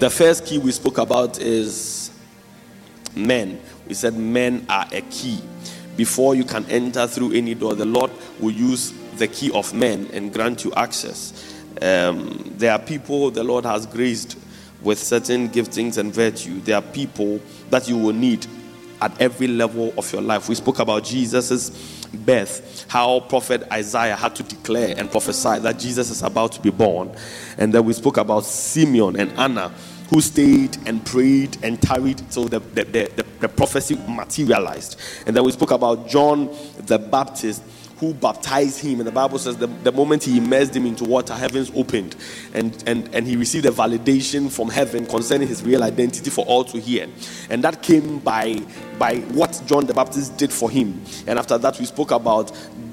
The first key we spoke about is men. We said men are a key. Before you can enter through any door, the Lord will use the key of men and grant you access. Um, there are people the Lord has graced with certain giftings and virtue. There are people that you will need at every level of your life. We spoke about Jesus' birth, how prophet Isaiah had to declare and prophesy that Jesus is about to be born. And then we spoke about Simeon and Anna, who stayed and prayed and tarried so the, the, the, the prophecy materialized. And then we spoke about John the Baptist who baptized him. And the Bible says the, the moment he immersed him into water, heavens opened and, and, and he received a validation from heaven concerning his real identity for all to hear. And that came by, by what John the Baptist did for him. And after that, we spoke about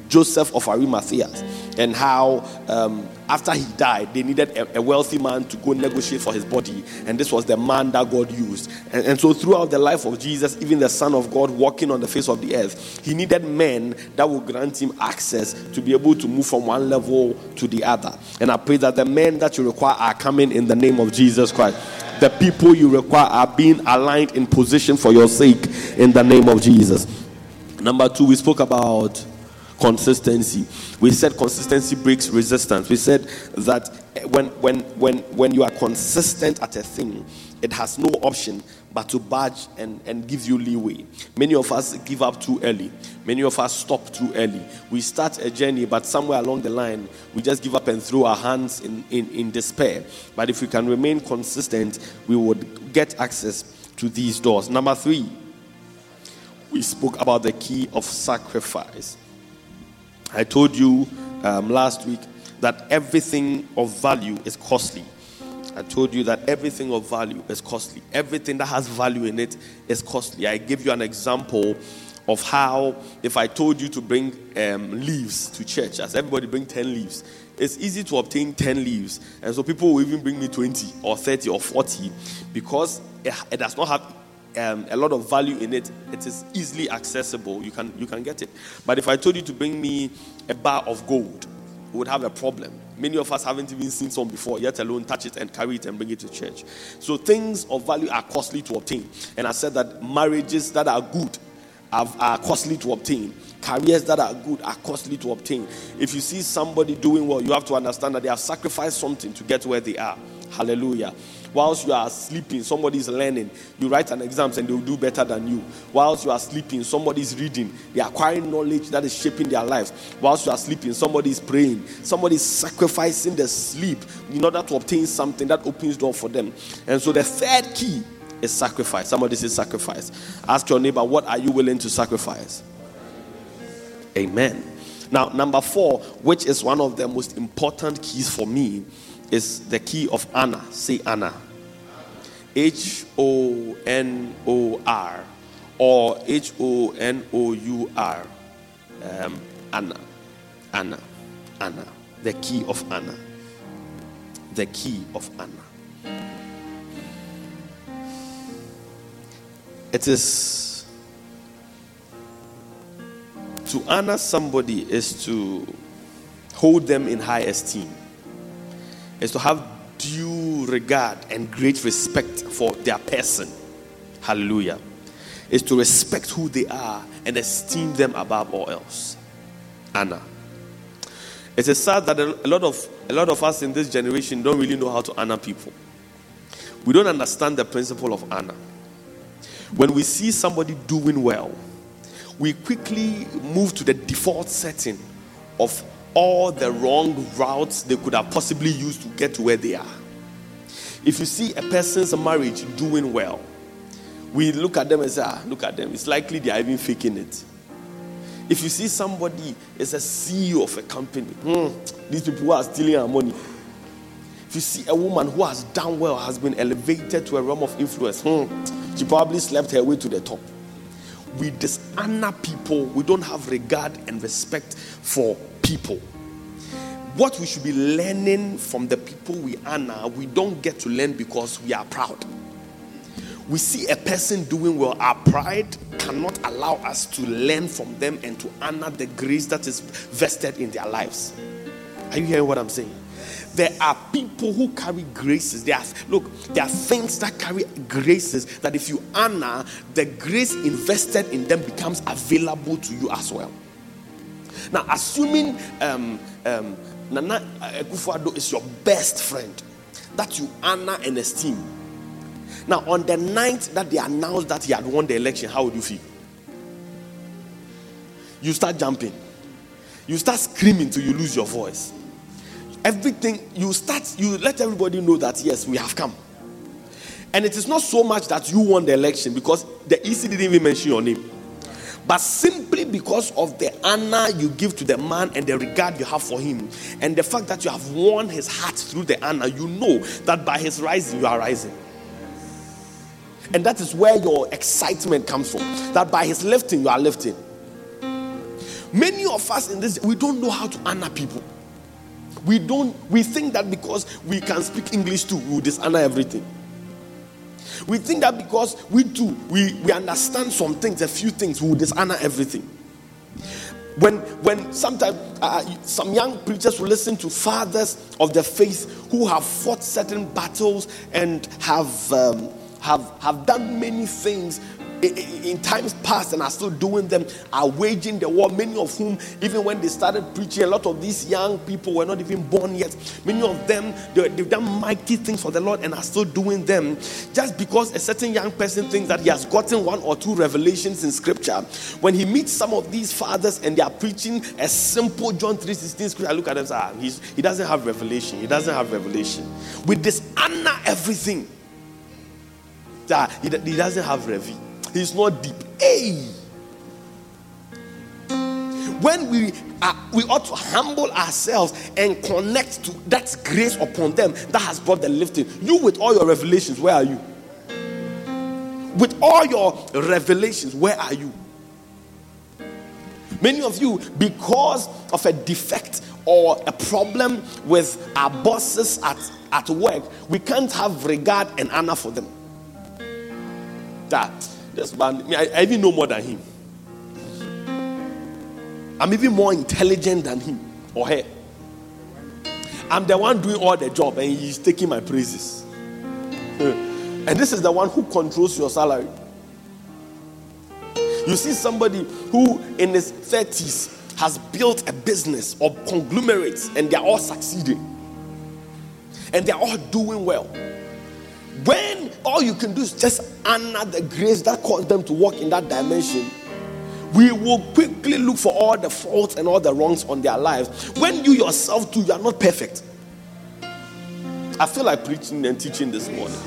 Joseph of Arimathea and how um, after he died, they needed a, a, wealthy man to go negotiate for his body, and this was the man that God used. And, and, so, throughout the life of Jesus, even the Son of God walking on the face of the earth, he needed men that would grant him access to be able to move from one level to the other. And I pray that the men that you require are coming in the name of Jesus Christ. The people you require are being aligned in position for your sake in the name of Jesus. Number two, we spoke about consistency. We said consistency breaks resistance. We said that eh, when when when when you are consistent at a thing, it has no option but to budge and, and give you leeway. Many of us give up too early. Many of us stop too early. We start a journey, but somewhere along the line, we just give up and throw our hands in, in, in despair. But if we can remain consistent, we would get access to these doors. Number three, we spoke about the key of sacrifice. I told you um, last week that everything of value is costly. I told you that everything of value is costly. Everything that has value in it is costly. I gave you an example of how, if I told you to bring um, leaves to church, as everybody bring 10 leaves, it's easy to obtain 10 leaves. And so people will even bring me 20 or 30 or 40 because it, it does not have um, a lot of value in it, it is easily accessible. You can, you can get it. But if I told you to bring me a bar of gold, we would have a problem. Many of us haven't even seen some before, yet alone touch it and carry it and bring it to church. So things of value are costly to obtain. And I said that marriages that are good are, are costly to obtain. Careers that are good are costly to obtain. If you see somebody doing well, you have to understand that they have sacrificed something to get where they are. Hallelujah. Whilst you are sleeping, somebody is learning. You write an exam and they will do better than you. Whilst you are sleeping, somebody is reading. They are acquiring knowledge that is shaping their lives. Whilst you are sleeping, somebody is praying. Somebody is sacrificing the sleep in order to obtain something that opens door for them. And so the third key is sacrifice. Somebody says sacrifice. Ask your neighbor, what are you willing to sacrifice? Amen. Now, number four, which is one of the most important keys for me, is the key of Honor. Say Honor. H O N O R or H O N O U R. Um, honor. honor. honor. The key of honor. The key of honor. It is to honor somebody is to hold them in high esteem is to have due regard and great respect for their person. Hallelujah. Is to respect who they are and esteem them above all else. honor. It is sad that a lot of a lot of us in this generation don't really know how to honor people. We don't understand the principle of honor. When we see somebody doing well, we quickly move to the default setting of all the wrong routes they could have possibly used to get to where they are. If you see a person's marriage doing well, we look at them and say, ah, look at them. It's likely they are even faking it. If you see somebody is a CEO of a company, hmm, these people who are stealing our money. If you see a woman who has done well, has been elevated to a realm of influence, hmm, she probably slept her way to the top. We dishonor people. We don't have regard and respect for people. What we should be learning from the people we honor, we don't get to learn because we are proud. We see a person doing well, our pride cannot allow us to learn from them and to honor the grace that is vested in their lives. Are you hearing what I'm saying? there are people who carry graces. There are, look, there are things that carry graces that if you honor, the grace invested in them becomes available to you as well. Now, assuming um, um, Nana Akufo-Addo is your best friend that you honor and esteem. Now, on the night that they announced that he had won the election, how would you feel? You start jumping. You start screaming till you lose your voice. Everything you start, you let everybody know that yes, we have come. And it is not so much that you won the election because the EC didn't even mention your name but simply because of the honor you give to the man and the regard you have for him, and the fact that you have won his heart through the honor, you know that by his rising, you are rising. And that is where your excitement comes from. That by his lifting, you are lifting. Many of us in this, we don't know how to honor people. We don't, we think that because we can speak English too, we will dishonor everything. We think that because we do, we, we understand some things, a few things, we will dishonor everything. When, when sometimes uh, some young preachers will listen to fathers of the faith who have fought certain battles and have, um, have, have done many things in times past and are still doing them are waging the war. Many of whom, even when they started preaching, a lot of these young people were not even born yet. Many of them, they, have done mighty things for the Lord and are still doing them. Just because a certain young person thinks that he has gotten one or two revelations in scripture, when he meets some of these fathers and they are preaching a simple John 3:16 scripture, I look at them and say, ah, he doesn't have revelation. He doesn't have revelation. We dishonor everything. That he, he doesn't have revi. He's not deep. Hey! When we are, we ought to humble ourselves and connect to that grace upon them that has brought the lifting. You, with all your revelations, where are you? With all your revelations, where are you? Many of you, because of a defect or a problem with our bosses at, at work, we can't have regard and honor for them. That this man, I, I even know more than him. I'm even more intelligent than him or her. I'm the one doing all the job and he's taking my praises. and this is the one who controls your salary. You see somebody who in his 30s has built a business or conglomerates and they're all succeeding. And they're all doing well. When all you can do is just honor the grace that caused them to walk in that dimension, we will quickly look for all the faults and all the wrongs on their lives. When you yourself too, you are not perfect. I feel like preaching and teaching this morning.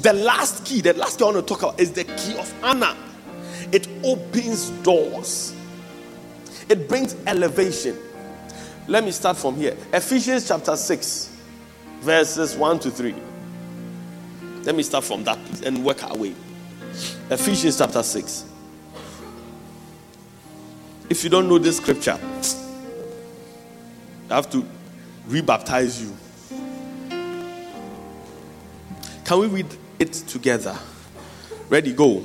The last key, the last key I want to talk about is the key of honor. It opens doors. It brings elevation. Let me start from here. Ephesians chapter 6, verses 1 to 3. Let me start from that and work our way. Ephesians chapter 6. If you don't know this scripture, I have to rebaptize you. Can we read it together? Ready, go.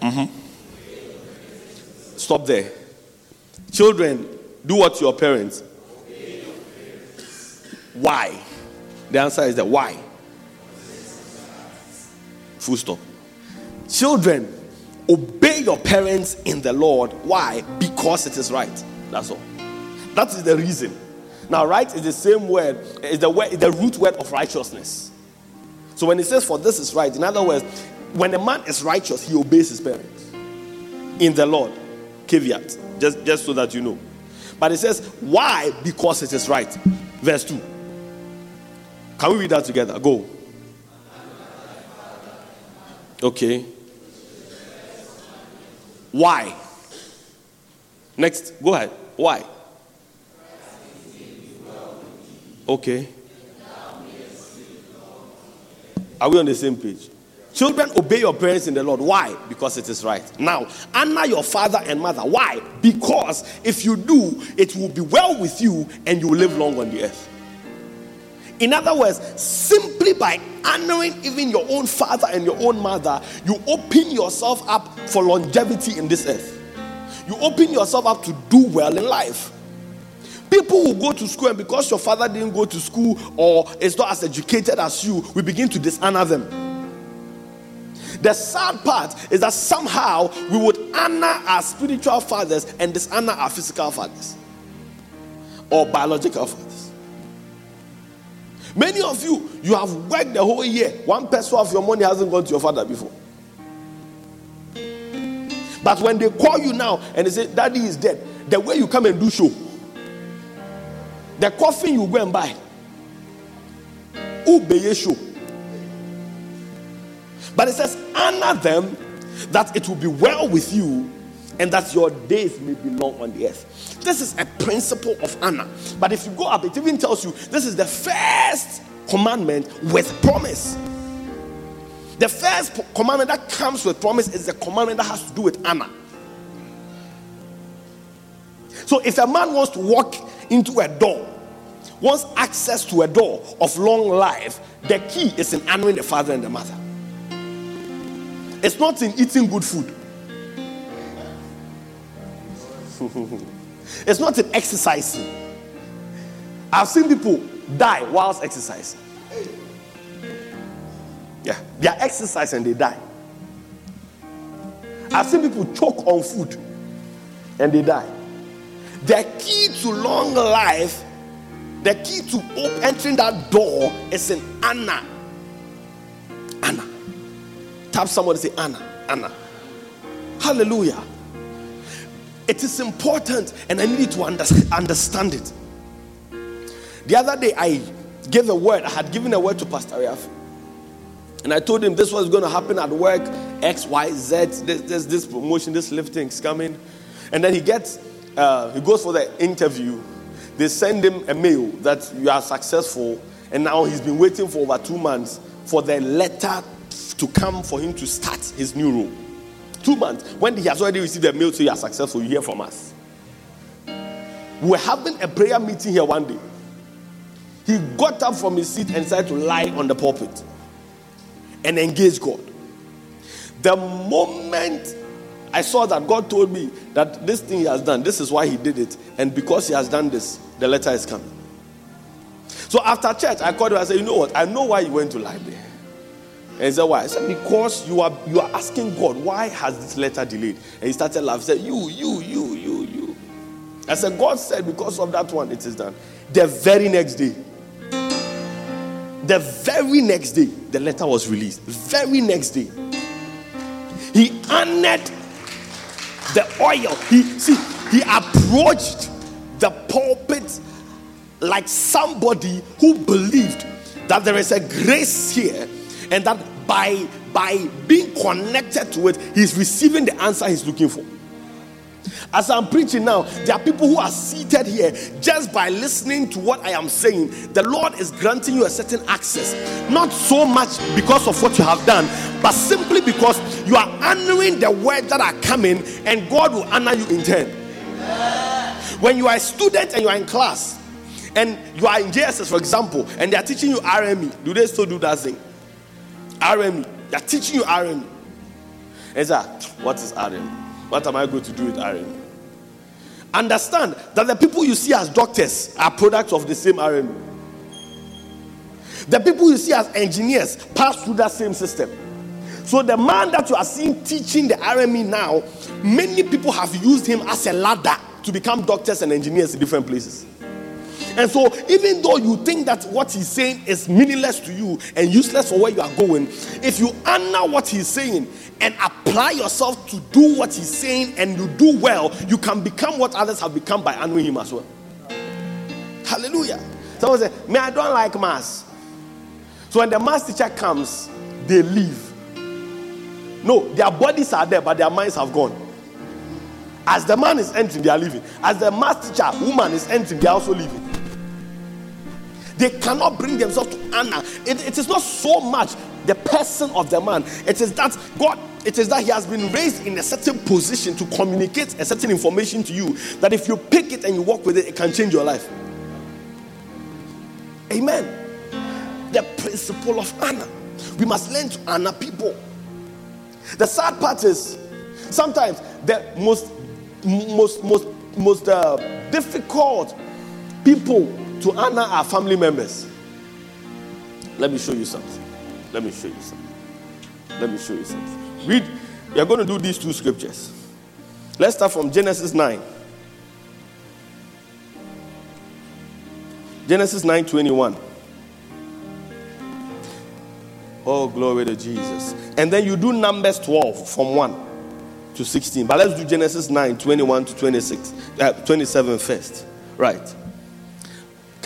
Mm-hmm. Stop there. Children, do what your parents. Why? The answer is that why? Full stop. Children, obey your parents in the Lord. Why? Because it is right. That's all. That is the reason. Now, right is the same word, is the word, the root word of righteousness. So when it says for this is right, in other words, when a man is righteous, he obeys his parents in the Lord. Caveat, just, just so that you know. But it says, why? Because it is right. Verse 2. Can we read that together? Go. Okay. Why? Next, go ahead. Why? Okay. Are we on the same page? Children, obey your parents in the Lord. Why? Because it is right. Now, honor your father and mother. Why? Because if you do, it will be well with you and you will live long on the earth. In other words, simply by honoring even your own father and your own mother, you open yourself up for longevity in this earth. You open yourself up to do well in life. People will go to school, and because your father didn't go to school or is not as educated as you, we begin to dishonor them. The sad part is that somehow we would honor our spiritual fathers and dishonor our physical fathers or biological fathers. Many of you, you have worked the whole year. One person of your money hasn't gone to your father before. But when they call you now and they say, Daddy is dead, the way you come and do show, the coffin you go and buy, Ubeye show. But it says, honor them that it will be well with you and that your days may be long on the earth. This is a principle of honor. But if you go up, it even tells you this is the first commandment with promise. The first commandment that comes with promise is the commandment that has to do with honor. So if a man wants to walk into a door, wants access to a door of long life, the key is in honoring the father and the mother. It's not in eating good food. it's not an exercising. I've seen people die whilst exercising. Yeah, they are exercising and they die. I've seen people choke on food and they die. The key to long life, the key to entering that door is in honor. honor. Tap somebody say honor. honor. Hallelujah. It is important and I need to understand it. The other day I gave a word. I had given a word to Pastor Riaf. And I told him this was going to happen at work X, Y, Z. There's, there's this promotion, this lifting is coming. And then he gets uh, he goes for the interview. They send him a mail that you are successful, and now he's been waiting for over two months for the letter to come for him to start his new role. Two months. When he has already received a mail to you are successful, you hear from us. We were having a prayer meeting here one day. He got up from his seat and decided to lie on the pulpit and engage God. The moment I saw that God told me that this thing he has done, this is why he did it. And because he has done this, the letter is coming. So after church, I called him. I said, You know what? I know why you went to library. And he said, Why? I said, Because you are you are asking God, why has this letter delayed? And he started laughing. He said, You, you, you, you, you. I said, God said, because of that one, it is done. The very next day, the very next day, the letter was released. Very next day, he honored the oil. He see, he approached the pulpit like somebody who believed that there is a grace here and that by by being connected to it, he's receiving the answer he's looking for. As I'm preaching now, there are people who are seated here just by listening to what I am saying. The Lord is granting you a certain access, not so much because of what you have done, but simply because you are honoring the words that are coming, and God will honor you in turn. When you are a student and you are in class, and you are in JSS, for example, and they are teaching you RME, do they still do that thing? RME, they are teaching you RME. That what is RME? What am I going to do with RM? Understand that the people you see as doctors are products of the same RM. The people you see as engineers pass through that same system. So the man that you are seeing teaching the RME now, many people have used him as a ladder to become doctors and engineers in different places. And so, even though you think that what he's saying is meaningless to you and useless for where you are going, if you honor what he's saying and apply yourself to do what he's saying and you do well, you can become what others have become by honoring him as well. Hallelujah. Someone say, Me, I don't like mass. So when the mass teacher comes, they leave. No, their bodies are there, but their minds have gone. As the man is entering, they are leaving. As the mass teacher, woman is entering, they are also leaving. They cannot bring themselves to honor. It, it is not so much the person of the man. It is that God, it is that he has been raised in a certain position to communicate a certain information to you that if you pick it and you walk with it, it can change your life. Amen. The principle of honor. We must learn to honor people. The sad part is sometimes the most most most most uh, difficult people to honor our family members. Let me show you something. Let me show you something. Let me show you something. Read. We are going to do these two scriptures. Let's start from Genesis 9. Genesis 9 21. Oh, glory to Jesus. And then you do Numbers 12 from 1 to 16. But let's do Genesis 9 21 to 26, uh, 27 first. Right.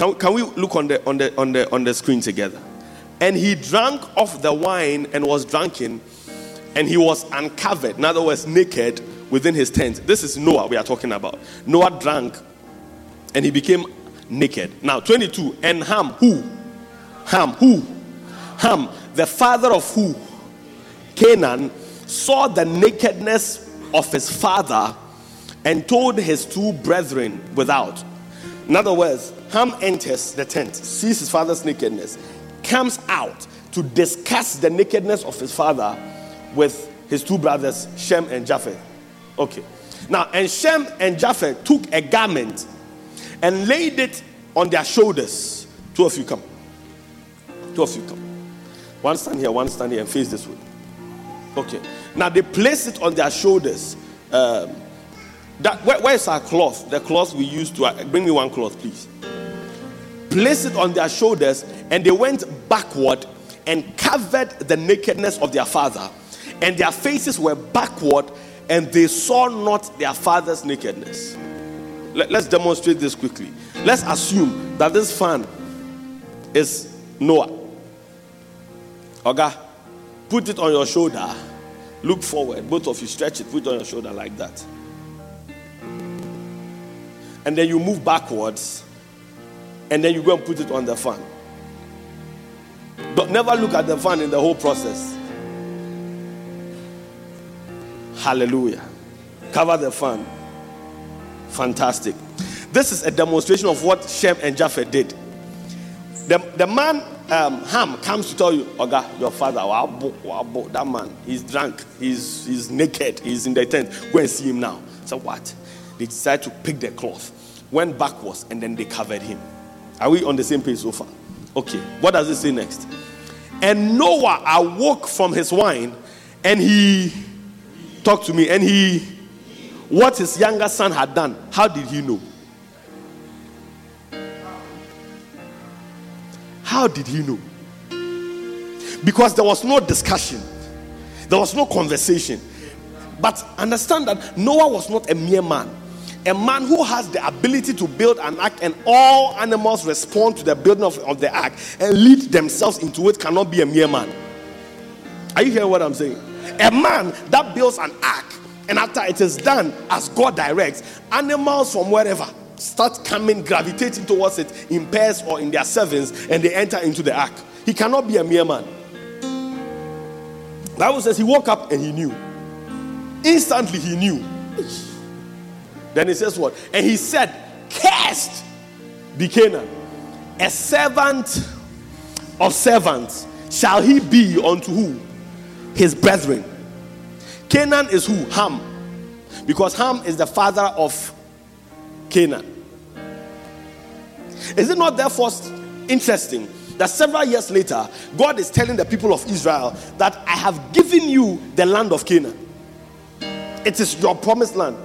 Can, can we look on the, on, the, on, the, on the screen together? And he drank of the wine and was drunken, and he was uncovered, in other words, naked within his tent. This is Noah we are talking about. Noah drank and he became naked. Now, 22. And Ham, who? Ham, who? Ham, the father of who? Canaan, saw the nakedness of his father and told his two brethren without. In other words, Ham enters the tent, sees his father's nakedness, comes out to discuss the nakedness of his father with his two brothers, Shem and Japheth. Okay. Now, and Shem and Japheth took a garment and laid it on their shoulders. Two of you come. Two of you come. One stand here, one stand here, and face this way. Okay. Now they place it on their shoulders. Um, that, where, where's our cloth? The cloth we used to uh, bring me one cloth, please. Place it on their shoulders, and they went backward and covered the nakedness of their father, and their faces were backward, and they saw not their father's nakedness. Let, let's demonstrate this quickly. Let's assume that this fan is Noah. Okay, put it on your shoulder Look forward. Both of you stretch it. Put it on your shoulder like that. And then you move backwards. And then you go and put it on the fan. Don't never look at the fan in the whole process. Hallelujah. Cover the fan. Fantastic. This is a demonstration of what Shem and Japheth did. The, the man um, Ham comes to tell you, Oga, your father, wabo, wabo, that man, he's drunk, he's, he's naked, he's in the tent. Go and see him now. So what? They decided to pick the cloth, went backwards, and then they covered him. Are we on the same page so far? Okay. What does it say next? And Noah awoke from his wine, and he talked to me, and he what his younger son had done. How did he know? How did he know? Because there was no discussion, there was no conversation. But understand that Noah was not a mere man, a man who has the ability to build an ark, and all animals respond to the building of, of the ark and lead themselves into it, cannot be a mere man. Are you hearing what I'm saying? A man that builds an ark, and after it is done as God directs, animals from wherever start coming, gravitating towards it in pairs or in their sevens, and they enter into the ark. He cannot be a mere man. Bible says he woke up and he knew. Instantly he knew. Then he says what? And he said, Cast be Canaan, a servant of servants shall he be unto who? His brethren. Canaan is who? Ham. Because Ham is the father of Canaan. Is it not therefore interesting that several years later, God is telling the people of Israel that I have given you the land of Canaan? It is your promised land.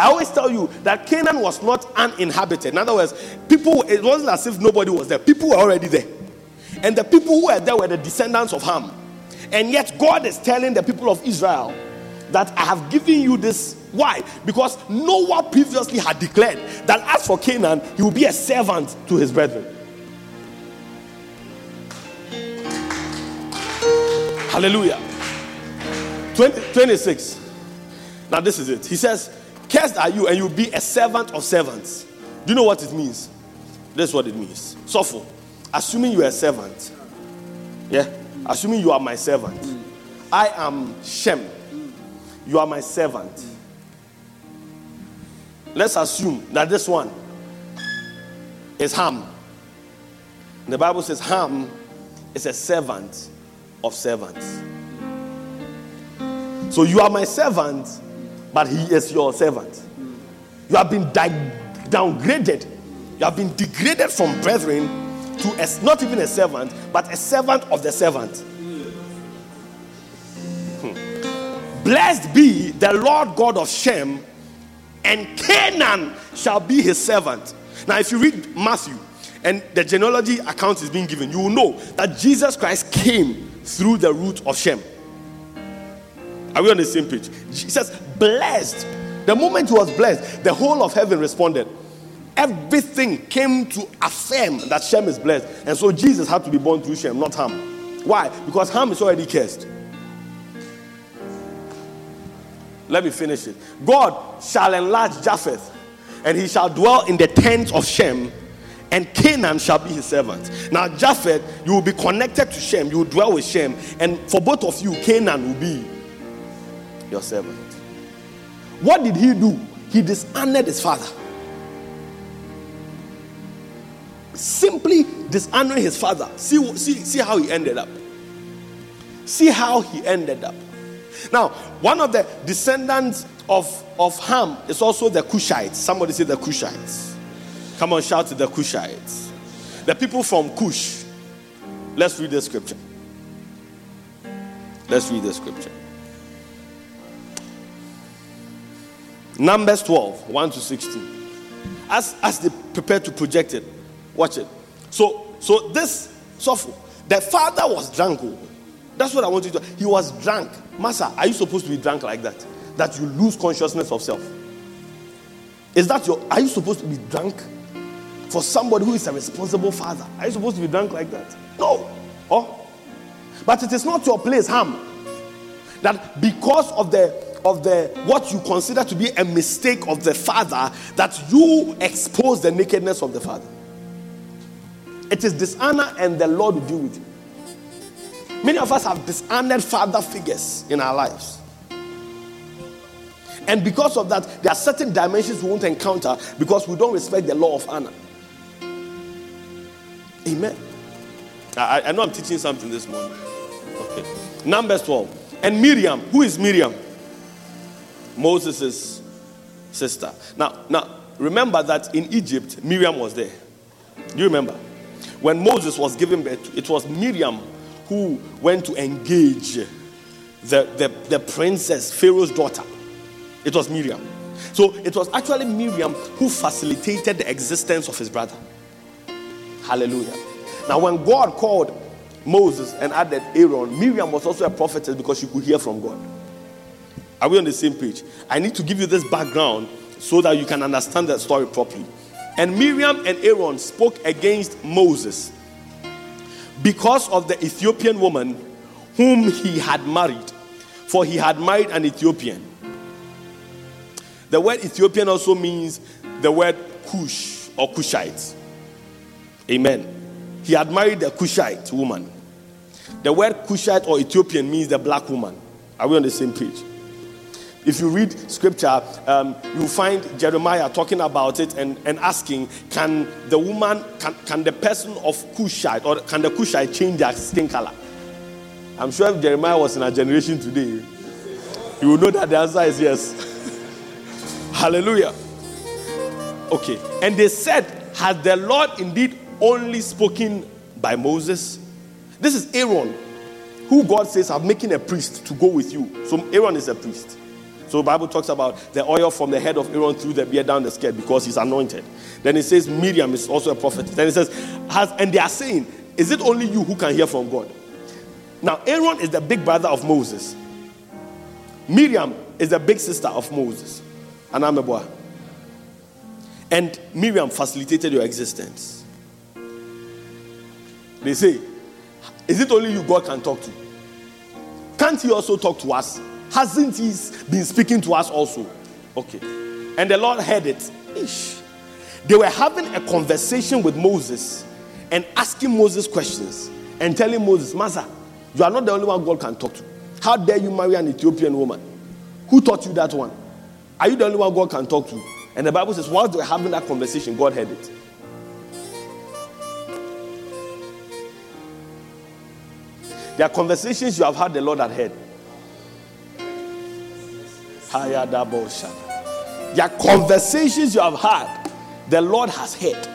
I always tell you that Canaan was not uninhabited. In other words, people, it wasn't as if nobody was there. People were already there. And the people who were there were the descendants of Ham. And yet, God is telling the people of Israel that I have given you this. Why? Because Noah previously had declared that as for Canaan, he will be a servant to his brethren. Hallelujah. 20, 26. Now, this is it. He says, Cursed are you, and you'll be a servant of servants. Do you know what it means? This is what it means. So, for assuming you are a servant, yeah, assuming you are my servant, I am Shem you are my servant. Let's assume that this one is Ham. The Bible says Ham is a servant of servants. So you are my servant, but he is your servant. You have been di- downgraded You have been degraded from brethren to a, not even a servant, but a servant of the servant. Hmm. Blessed be the Lord God of Shem, and Canaan shall be his servant. Now, if you read Matthew and the genealogy account is being given, you will know that Jesus Christ came through the root of Shem. Are we on the same page? Jesus blessed. The moment he was blessed, the whole of heaven responded. Everything came to affirm that Shem is blessed. And so Jesus had to be born through Shem, not Ham. Why? Because Ham is already cursed. Let me finish it. God shall enlarge Japheth, and he shall dwell in the tents of Shem, and Canaan shall be his servant. Now, Japheth, you will be connected to Shem, you will dwell with Shem, and for both of you, Canaan will be your servant. What did he do? He dishonored his father. Simply dishonoring his father. See, see, see how he ended up. See how he ended up. Now, one of the descendants of, of Ham is also the Cushites. Somebody say the Cushites. Come on, shout to the Cushites. The people from Cush. Let's read the scripture. Let's read the scripture. Numbers 12, 1 to 16. As, as they prepare to project it, watch it. So, so this suffer, the father was drunk. Oh. That's what I want you to. He was drunk. Master, are you supposed to be drunk like that? That you lose consciousness of self? Is that your. Are you supposed to be drunk for somebody who is a responsible father? Are you supposed to be drunk like that? No. Oh. But it is not your place, Ham, that because of the of the what you consider to be a mistake of the father that you expose the nakedness of the father. It is dishonor, and the Lord will deal with you. Many of us have dishonored father figures in our lives. And because of that, there are certain dimensions we won't encounter because we don't respect the law of honor. Amen. I, I know I'm teaching something this morning. Okay. Numbers 12. And Miriam. Who is Miriam? Moses' sister. Now, now remember that in Egypt, Miriam was there. Do you remember? When Moses was given birth, it was Miriam who went to engage the, the, the princess, Pharaoh's daughter. It was Miriam. So it was actually Miriam who facilitated the existence of his brother. Hallelujah. Now, when God called Moses and added Aaron, Miriam was also a prophetess because she could hear from God. Are we on the same page? I need to give you this background so that you can understand that story properly. And Miriam and Aaron spoke against Moses because of the Ethiopian woman whom he had married, for he had married an Ethiopian. The word Ethiopian also means the word Cush or Cushite. Amen. He had married a Cushite woman. The word Cushite or Ethiopian means the black woman. Are we on the same page? If you read scripture, um, you will find Jeremiah talking about it and, and asking, can the woman, can, can the person of Cushite or can the Cushite change their skin color? I'm sure if Jeremiah was in our generation today, you would know that the answer is yes. Hallelujah. Okay. And they said, Has the Lord indeed only spoken by Moses? This is Aaron, who God says, I'm making a priest to go with you. So Aaron is a priest. So Bible talks about the oil from the head of Aaron through the beard down the skirt because he's anointed. Then it says Miriam is also a prophet. Then it says, has, and they are saying, is it only you who can hear from God? Now Aaron is the big brother of Moses. Miriam is the big sister of Moses. And I'm a boy. And Miriam facilitated your existence. They say, is it only you God can talk to? Can't he also talk to us? Hasn't he been speaking to us also? Okay. And the Lord heard it. Ish. They were having a conversation with Moses and asking Moses questions and telling Moses, Master, you are not the only one God can talk to. How dare you marry an Ethiopian woman? Who taught you that one? Are you the only one God can talk to? And the Bible says, while they were having that conversation, God heard it. There are conversations you have had, the Lord had heard. Are conversations you have had, the Lord has heard.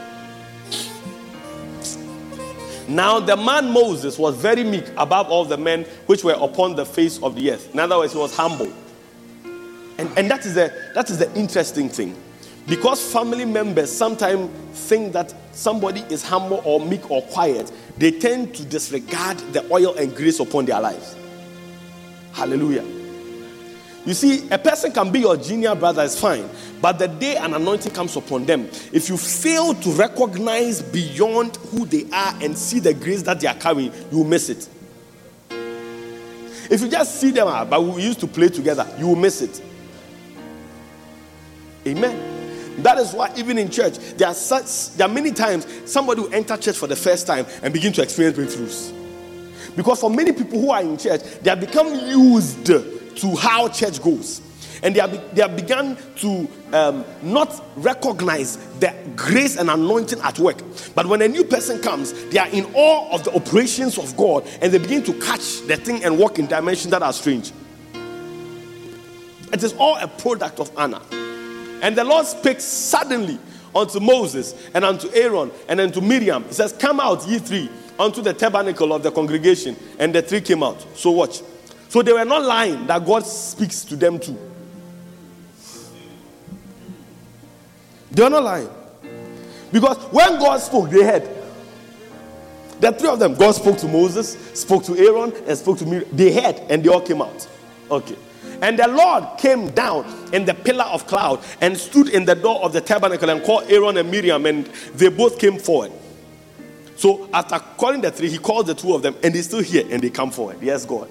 Now the man Moses was very meek above all the men which were upon the face of the earth. In other words, he was humble. And, and that, is the, that is the interesting thing. Because family members sometimes think that somebody is humble or meek or quiet, they tend to disregard the oil and grace upon their lives. Hallelujah. You see, a person can be your junior brother, it's fine. But the day an anointing comes upon them, if you fail to recognize beyond who they are and see the grace that they are carrying, you will miss it. If you just see them, ah, but we used to play together, you will miss it. Amen. That is why even in church, there are such there are many times somebody will enter church for the first time and begin to experience breakthroughs. Because for many people who are in church, they have become used to how church goes. And they have, they have begun to um, not recognize the grace and anointing at work. But when a new person comes, they are in awe of the operations of God and they begin to catch the thing and walk in dimensions that are strange. It is all a product of honor. And the Lord speaks suddenly unto Moses and unto Aaron and unto Miriam. He says, Come out, ye three, unto the tabernacle of the congregation. And the three came out. So watch. So they were not lying that God speaks to them too. They were not lying. Because when God spoke, they heard. The three of them, God spoke to Moses, spoke to Aaron, and spoke to Miriam. They heard and they all came out. Okay. And the Lord came down in the pillar of cloud and stood in the door of the tabernacle and called Aaron and Miriam, and they both came forward. So after calling the three, he called the two of them, and they still here and they come forward. Yes, God.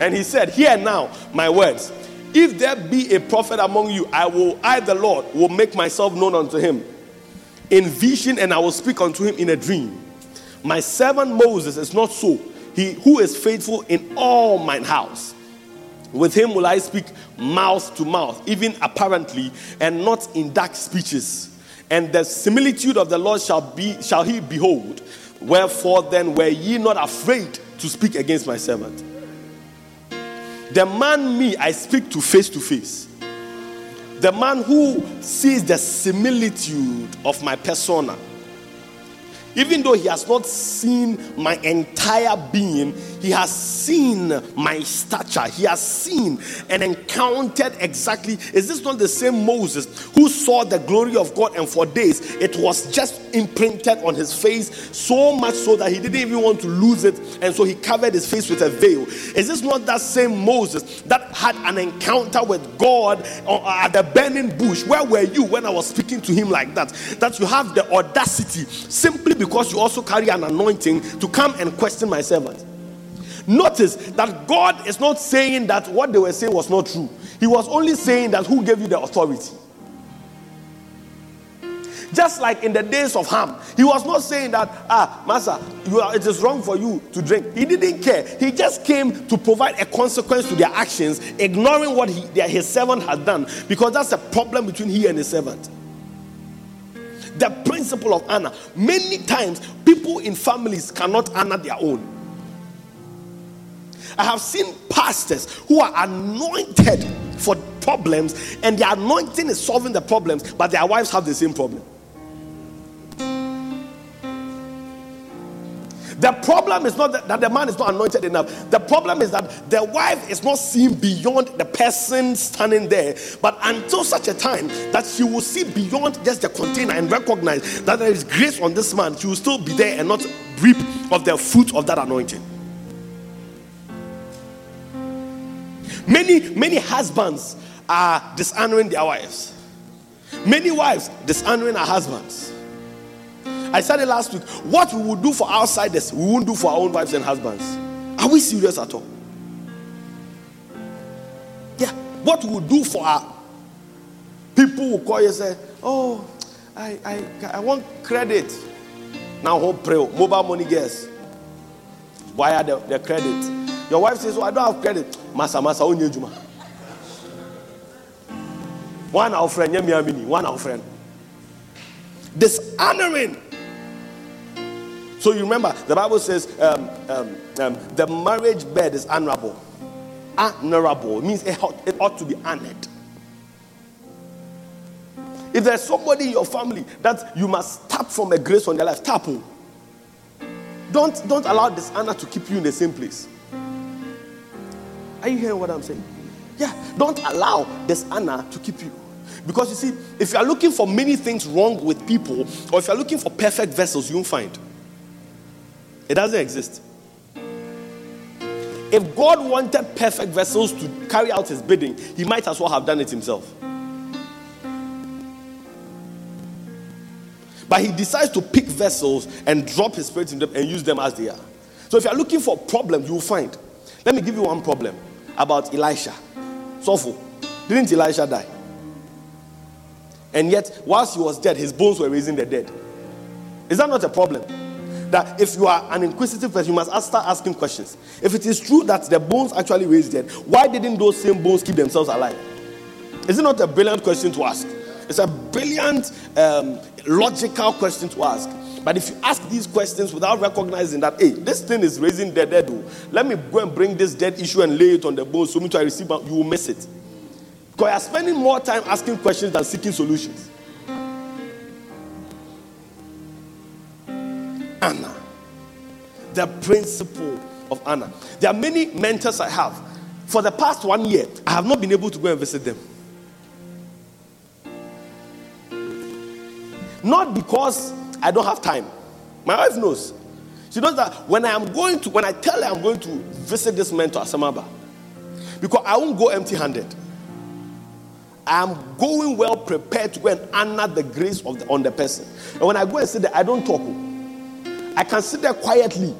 And he said, Hear now my words. If there be a prophet among you, I will, I the Lord, will make myself known unto him in vision, and I will speak unto him in a dream. My servant Moses is not so. He who is faithful in all mine house. With him will I speak mouth to mouth, even apparently, and not in dark speeches. And the similitude of the Lord shall be shall he behold. Wherefore then were ye not afraid to speak against my servant? The man, me, I speak to face to face. The man who sees the similitude of my persona even though he has not seen my entire being, he has seen my stature. He has seen and encountered exactly. Is this not the same Moses who saw the glory of God and for days it was just imprinted on his face, so much so that he didn't even want to lose it, and so he covered his face with a veil? Is this not that same Moses that had an encounter with God uh, at the burning bush? Where were you when I was speaking to him like that? That you have the audacity simply because you also carry an anointing to come and question my servant. Notice that God is not saying that what they were saying was not true. He was only saying that who gave you the authority. Just like in the days of Ham, he was not saying that, ah, Master, are, it is wrong for you to drink. He didn't care. He just came to provide a consequence to their actions, ignoring what he, his servant had done, because that's a problem between he and his servant. The principle of honor. Many times, people in families cannot honor their own. I have seen pastors who are anointed for problems, and their anointing is solving the problems, but their wives have the same problem. The problem is not that, that, the man is not anointed enough. The problem is that the wife is not seeing beyond the person standing there. But until such a time that she will see beyond just the container and recognize that there is grace on this man, she will still be there and not reap of the fruit of that anointing. Many, many husbands are dishonoring their wives. Many wives dishonoring our husbands. I said it last week. What we will do for outsiders, we won't do for our own wives and husbands. Are we serious at all? Yeah. What we will do for our people will call you and say, Oh, I, I, I want credit. Now, hope pray. Mobile money, guess. Wire the, the credit. Your wife says, Oh, I don't have credit. Masa, masa, onye juma. One our friend, one our friend. Dishonoring so you remember, the Bible says um, um, um, the marriage bed is honorable. Honorable means it ought, it ought to be honored. If there's somebody in your family that you must tap from a grace on their life, tap him. Don't, don't allow honor to keep you in the same place. Are you hearing what I'm saying? Yeah. Don't allow honor to keep you. Because you see, if you are looking for many things wrong with people, or if you are looking for perfect vessels, you won't find. It doesn't exist. If God wanted perfect vessels to carry out his bidding, he might as well have done it himself. But he decides to pick vessels and drop his spirit in them and use them as they are. So if you're looking for problems, you will find. Let me give you one problem about Elisha. Sofu. Didn't Elisha die? And yet, whilst he was dead, his bones were raising the dead. Is that not a problem? That if you are an inquisitive person, you must start asking questions. If it is true that the bones actually raised dead, why didn't those same bones keep themselves alive? Is it not a brilliant question to ask? It's a brilliant, um, logical question to ask. But if you ask these questions without recognizing that, hey, this thing is raising the dead, oh, let me go and bring this dead issue and lay it on the bones so me to receive, you will miss it. Because you are spending more time asking questions than seeking solutions. Honor. The principle of honor. There are many mentors I have. For the past one year, I have not been able to go and visit them. Not because I don't have time. My wife knows. She knows that when I am going to, when I tell her I'm going to visit this mentor at Samaba, because I won't go empty handed. I'm going well prepared to go and honor the grace of the, on the person. And when I go and sit there, I don't talk. I can sit there quietly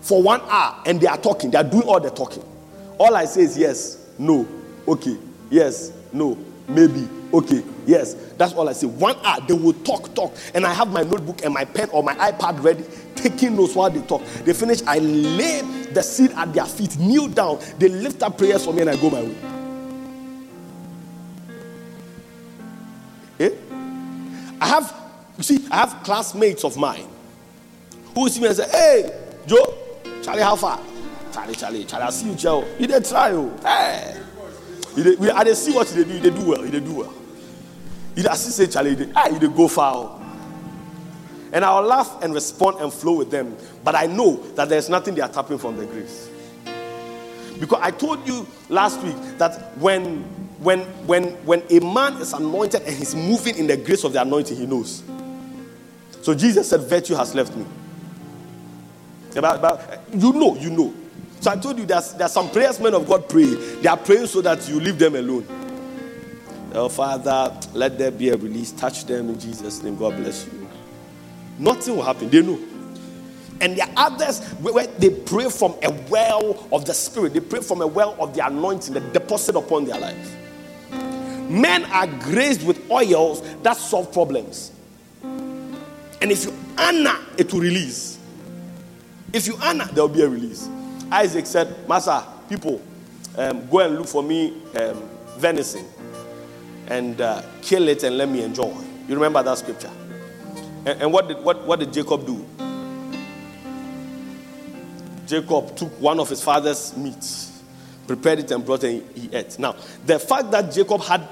for one hour and they are talking. They are doing all the talking. All I say is yes, no, okay, yes, no, maybe, okay, yes. That's all I say. One hour, they will talk, talk. And I have my notebook and my pen or my iPad ready, taking notes while they talk. They finish, I lay the seed at their feet, kneel down. They lift up prayers for me and I go my way. Eh? I have, you see, I have classmates of mine who see me and say, Hey, Joe, Charlie, how far? Charlie, Charlie, Charlie, I see you, Joe. You did try, oh. Hey. We, I did see what they do. They do well. They do well. You did say, Charlie, they, ah, you go far. Oh. And I'll laugh and respond and flow with them. But I know that there's nothing they are tapping from the grace. Because I told you last week that when when when when a man is anointed and he's moving in the grace of the anointing, he knows. So Jesus said, Virtue has left me. But, but you know, you know. So I told you there's, there's some prayers men of God pray. They are praying so that you leave them alone. Oh, Father, let there be a release. Touch them in Jesus' name. God bless you. Nothing will happen. They know. And there are others where they pray from a well of the Spirit. They pray from a well of the anointing, the deposit upon their lives. Men are graced with oils that solve problems. And if you honor, it will release. If you honor, there will be a release. Isaac said, Master, people, um, go and look for me um, venison and uh, kill it and let me enjoy. You remember that scripture? And, and what, did, what, what did Jacob do? Jacob took one of his father's meats, prepared it, and brought it and he ate. Now, the fact that Jacob had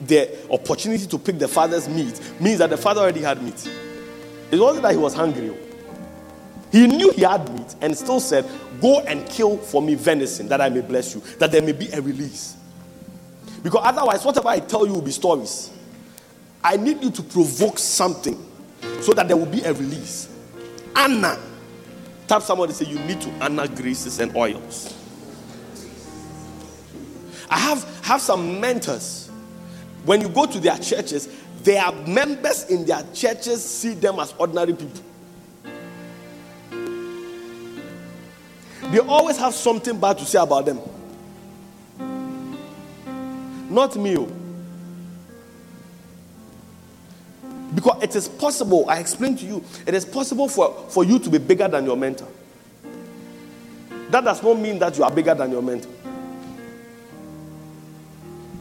the opportunity to pick the father's meat means that the father already had meat. It wasn't that he was hungry. He knew he had meat and still said, Go and kill for me venison that I may bless you, that there may be a release. Because otherwise, whatever I tell you will be stories. I need you to provoke something so that there will be a release. Honor. Tap somebody say, You need to honor greases and oils. I have, have some mentors when you go to their churches, their members in their churches see them as ordinary people. They always have something bad to say about them. Not me. Oh. Because it is possible, I explained to you, it is possible for, for you to be bigger than your mentor. That does not mean that you are bigger than your mentor.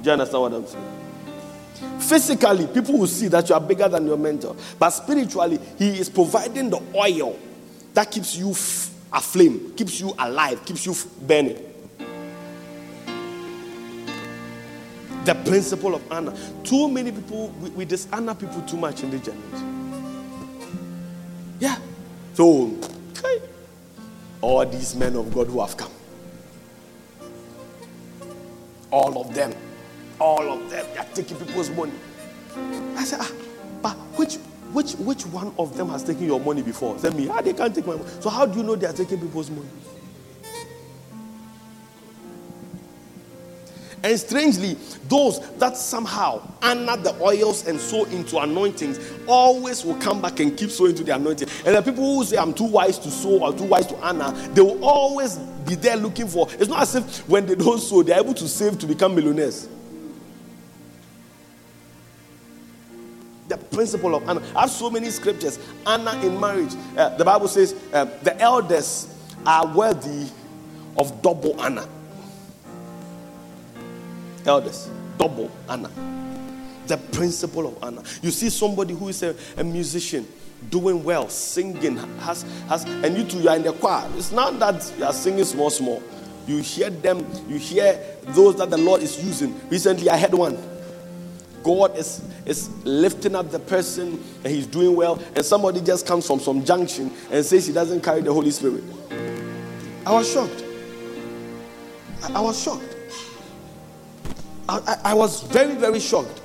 Do you understand what I'm saying? Physically, people will see that you are bigger than your mentor. But spiritually, he is providing the oil that keeps you f- aflame, keeps you alive, keeps you burning. The The principle of honor. Too many people, we, we dishonor people too much in this generation. Yeah. So, okay. all these men of God who have come, all of them, all of them, they are taking people's money. I said, ah, but which which which one of them has taken your money before? Tell me, ah, they can't take my money. So how do you know they are taking people's money? And strangely, those that somehow honor the oils and sow into anointings always will come back and keep sowing to the anointing. And the people who say, I'm too wise to sow or too wise to honor, they will always be there looking for. It's not as if when they don't sow, they're able to save to become millionaires. Principle of honor. I have so many scriptures. Honor in marriage. Uh, the Bible says uh, the elders are worthy of double honor elders. Double honor. The principle of honor. You see somebody who is a, a musician doing well, singing, has has and you two you are in the choir. It's not that you are singing small, small. You hear them, you hear those that the Lord is using. Recently, I had one. God is, is lifting up the person and he's doing well, and somebody just comes from some junction and says he doesn't carry the Holy Spirit. I was shocked. I, I was shocked. I, I, was very, very shocked.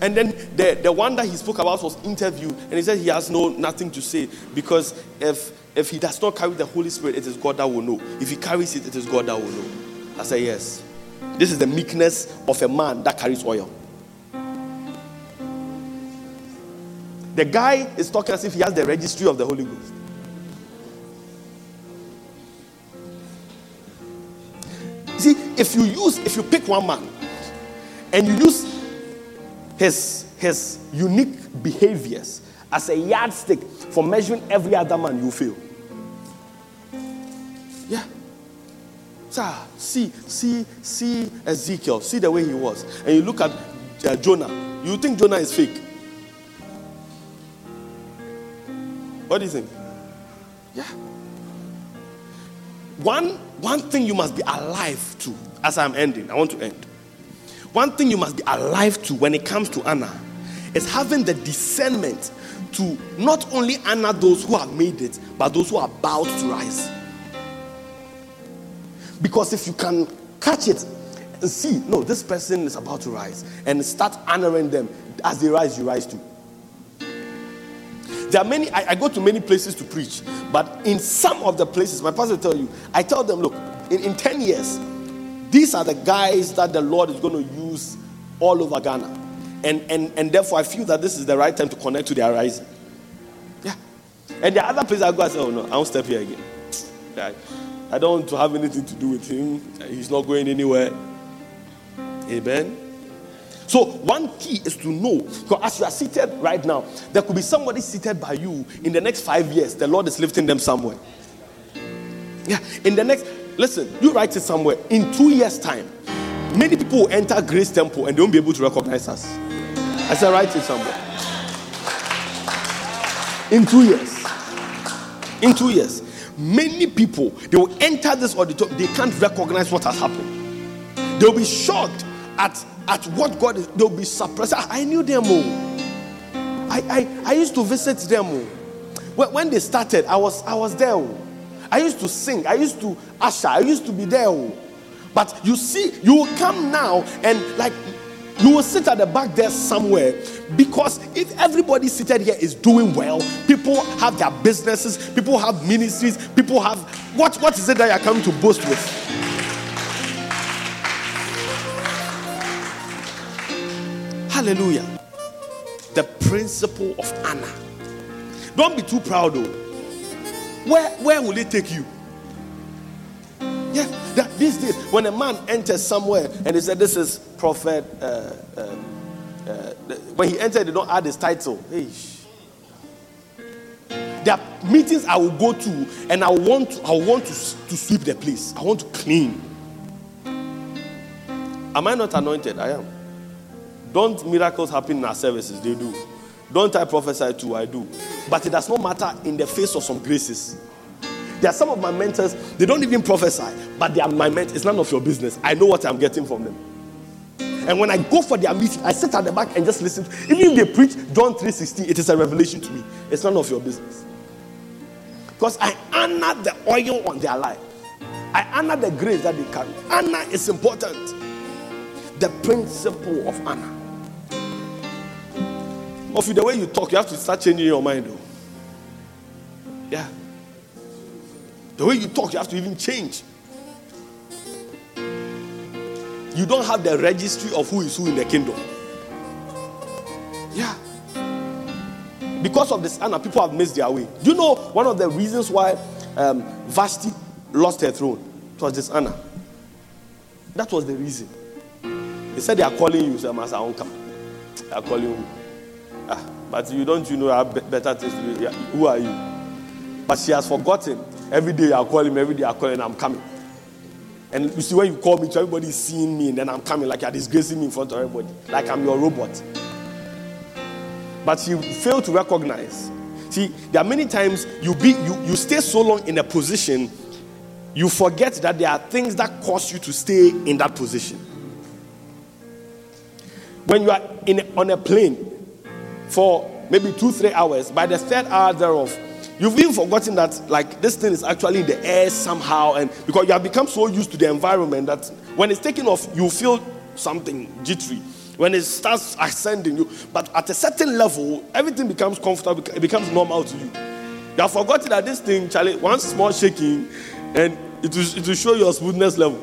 And then the, the one that he spoke about was interviewed, and he said he has no nothing to say because if if he does not carry the Holy Spirit, it is God that will know. If he carries it, it is God that will know. I said, Yes. This is the meekness of a man that carries oil. The guy is talking as if he has the registry of the Holy Ghost. See, if you use, if you pick one man and you use his his unique behaviors as a yardstick for measuring every other man, you fail. Sir, see, see, see Ezekiel, see the way he was, and you look at uh, Jonah. You think Jonah is fake? What do you think? Yeah. One, one thing you must be alive to, as I'm ending, I want to end. One thing you must be alive to when it comes to honor is having the discernment to not only honor those who have made it, but those who are about to rise. Because if you can catch it and see, no, this person is about to rise, and start honoring them as they rise, you rise too. There are many, I, I, go to many places to preach, but in some of the places, my pastor tell you, I tell them, look, in, in 10 years, these are the guys that the Lord is going to use all over Ghana. And, and, and therefore, I feel that this is the right time to connect to their rising. Yeah. And the other place I go, I say, oh no, I won't step here again. I don't want to have anything to do with him. He's not going anywhere. Amen. So, one key is to know because as you are seated right now, there could be somebody seated by you in the next five years. The Lord is lifting them somewhere. Yeah, in the next, listen, you write it somewhere. In two years' time, many people will enter Grace Temple and they won't be able to recognize us. I said, write it somewhere. In two years. In two years. Many people they will enter this auditorium, they can't recognize what has happened. They'll be shocked at at what God is, they'll be surprised. I, I knew them all. I, I, I used to visit them all. When, when they started, I was I was there. All. I used to sing. I used to usher. I used to be there. All. But you see, you will come now and like you will sit at the back there somewhere because if everybody seated here is doing well, people have their businesses, people have ministries, people have what what is it that you're coming to boast with? Hallelujah. The principle of honor. Don't be too proud though. Where, where will it take you? Yeah, that these days, when a man enters somewhere and he said, This is prophet, uh, uh, uh, when he entered, they don't add his title. There are meetings I will go to, and I want to, I want to, to sweep the place. I want to clean. Am I not anointed? I am. Don't miracles happen in our services? They do. Don't I prophesy too? I do. But it does not matter in the face of some graces. There are some of my mentors, they don't even prophesy, but they are my mentors. It's none of your business. I know what I'm getting from them. And when I go for their meeting, I sit at the back and just listen. Even if they preach John 3:16, it is a revelation to me. It's none of your business. Because I honor the oil on their life. I honor the grace that they carry. Honor is important. The principle of honor. Of you, the way you talk, you have to start changing your mind. Though. Yeah. The way you talk, you have to even change. You don't have the registry of who is who in the kingdom. Yeah. Because of this honor, people have missed their way. Do you know one of the reasons why um, Vashti lost her throne? It was this honor. That was the reason. They said they are calling you, say, Master, won't. They are calling you. Ah, but you don't, you know, have better things to do. Who are you? But she has forgotten. Every day I call him, every day I call him, I'm coming. And you see, when you call me, everybody is seeing me, and then I'm coming like you're disgracing me in front of everybody, like I'm your robot. But you fail to recognize. See, there are many times you be you, you stay so long in a position, you forget that there are things that cause you to stay in that position. When you are in on a plane for maybe two, three hours, by the third hour thereof, You've even forgotten that, like, this thing is actually in the air somehow, and because you have become so used to the environment that when it's taking off, you feel something jittery. When it starts ascending, you but at a certain level, everything becomes comfortable, it becomes normal to you. You have forgotten that this thing, Charlie, one small shaking, and it will, it will show your smoothness level.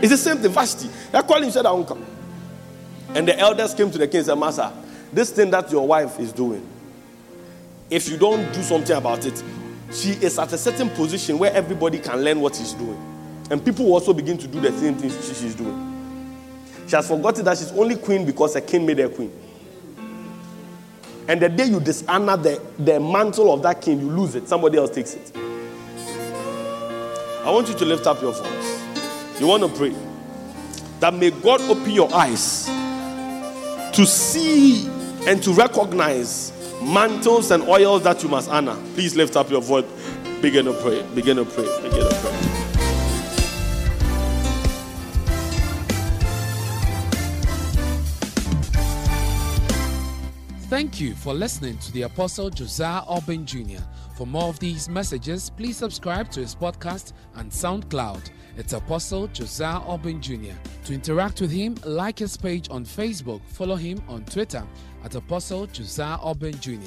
It's the same thing, Vashti. They calling you said, I won't come. And the elders came to the king and said, Master, this thing that your wife is doing, if you don't do something about it, she is at a certain position where everybody can learn what she's doing. And people also begin to do the same things she's doing. She has forgotten that she's only queen because a king made her queen. And the day you dishonor the, the mantle of that king, you lose it. Somebody else takes it. I want you to lift up your voice. You want to pray that may God open your eyes to see and to recognize mantles and oils that you must honor. Please lift up your voice. Begin to pray. Begin to pray. Begin to pray. Thank you for listening to the Apostle Josiah Urban Jr. For more of these messages, please subscribe to his podcast and SoundCloud. It's Apostle Josiah Urban Jr. To interact with him, like his page on Facebook, follow him on Twitter at Apostle Josiah Urban Jr.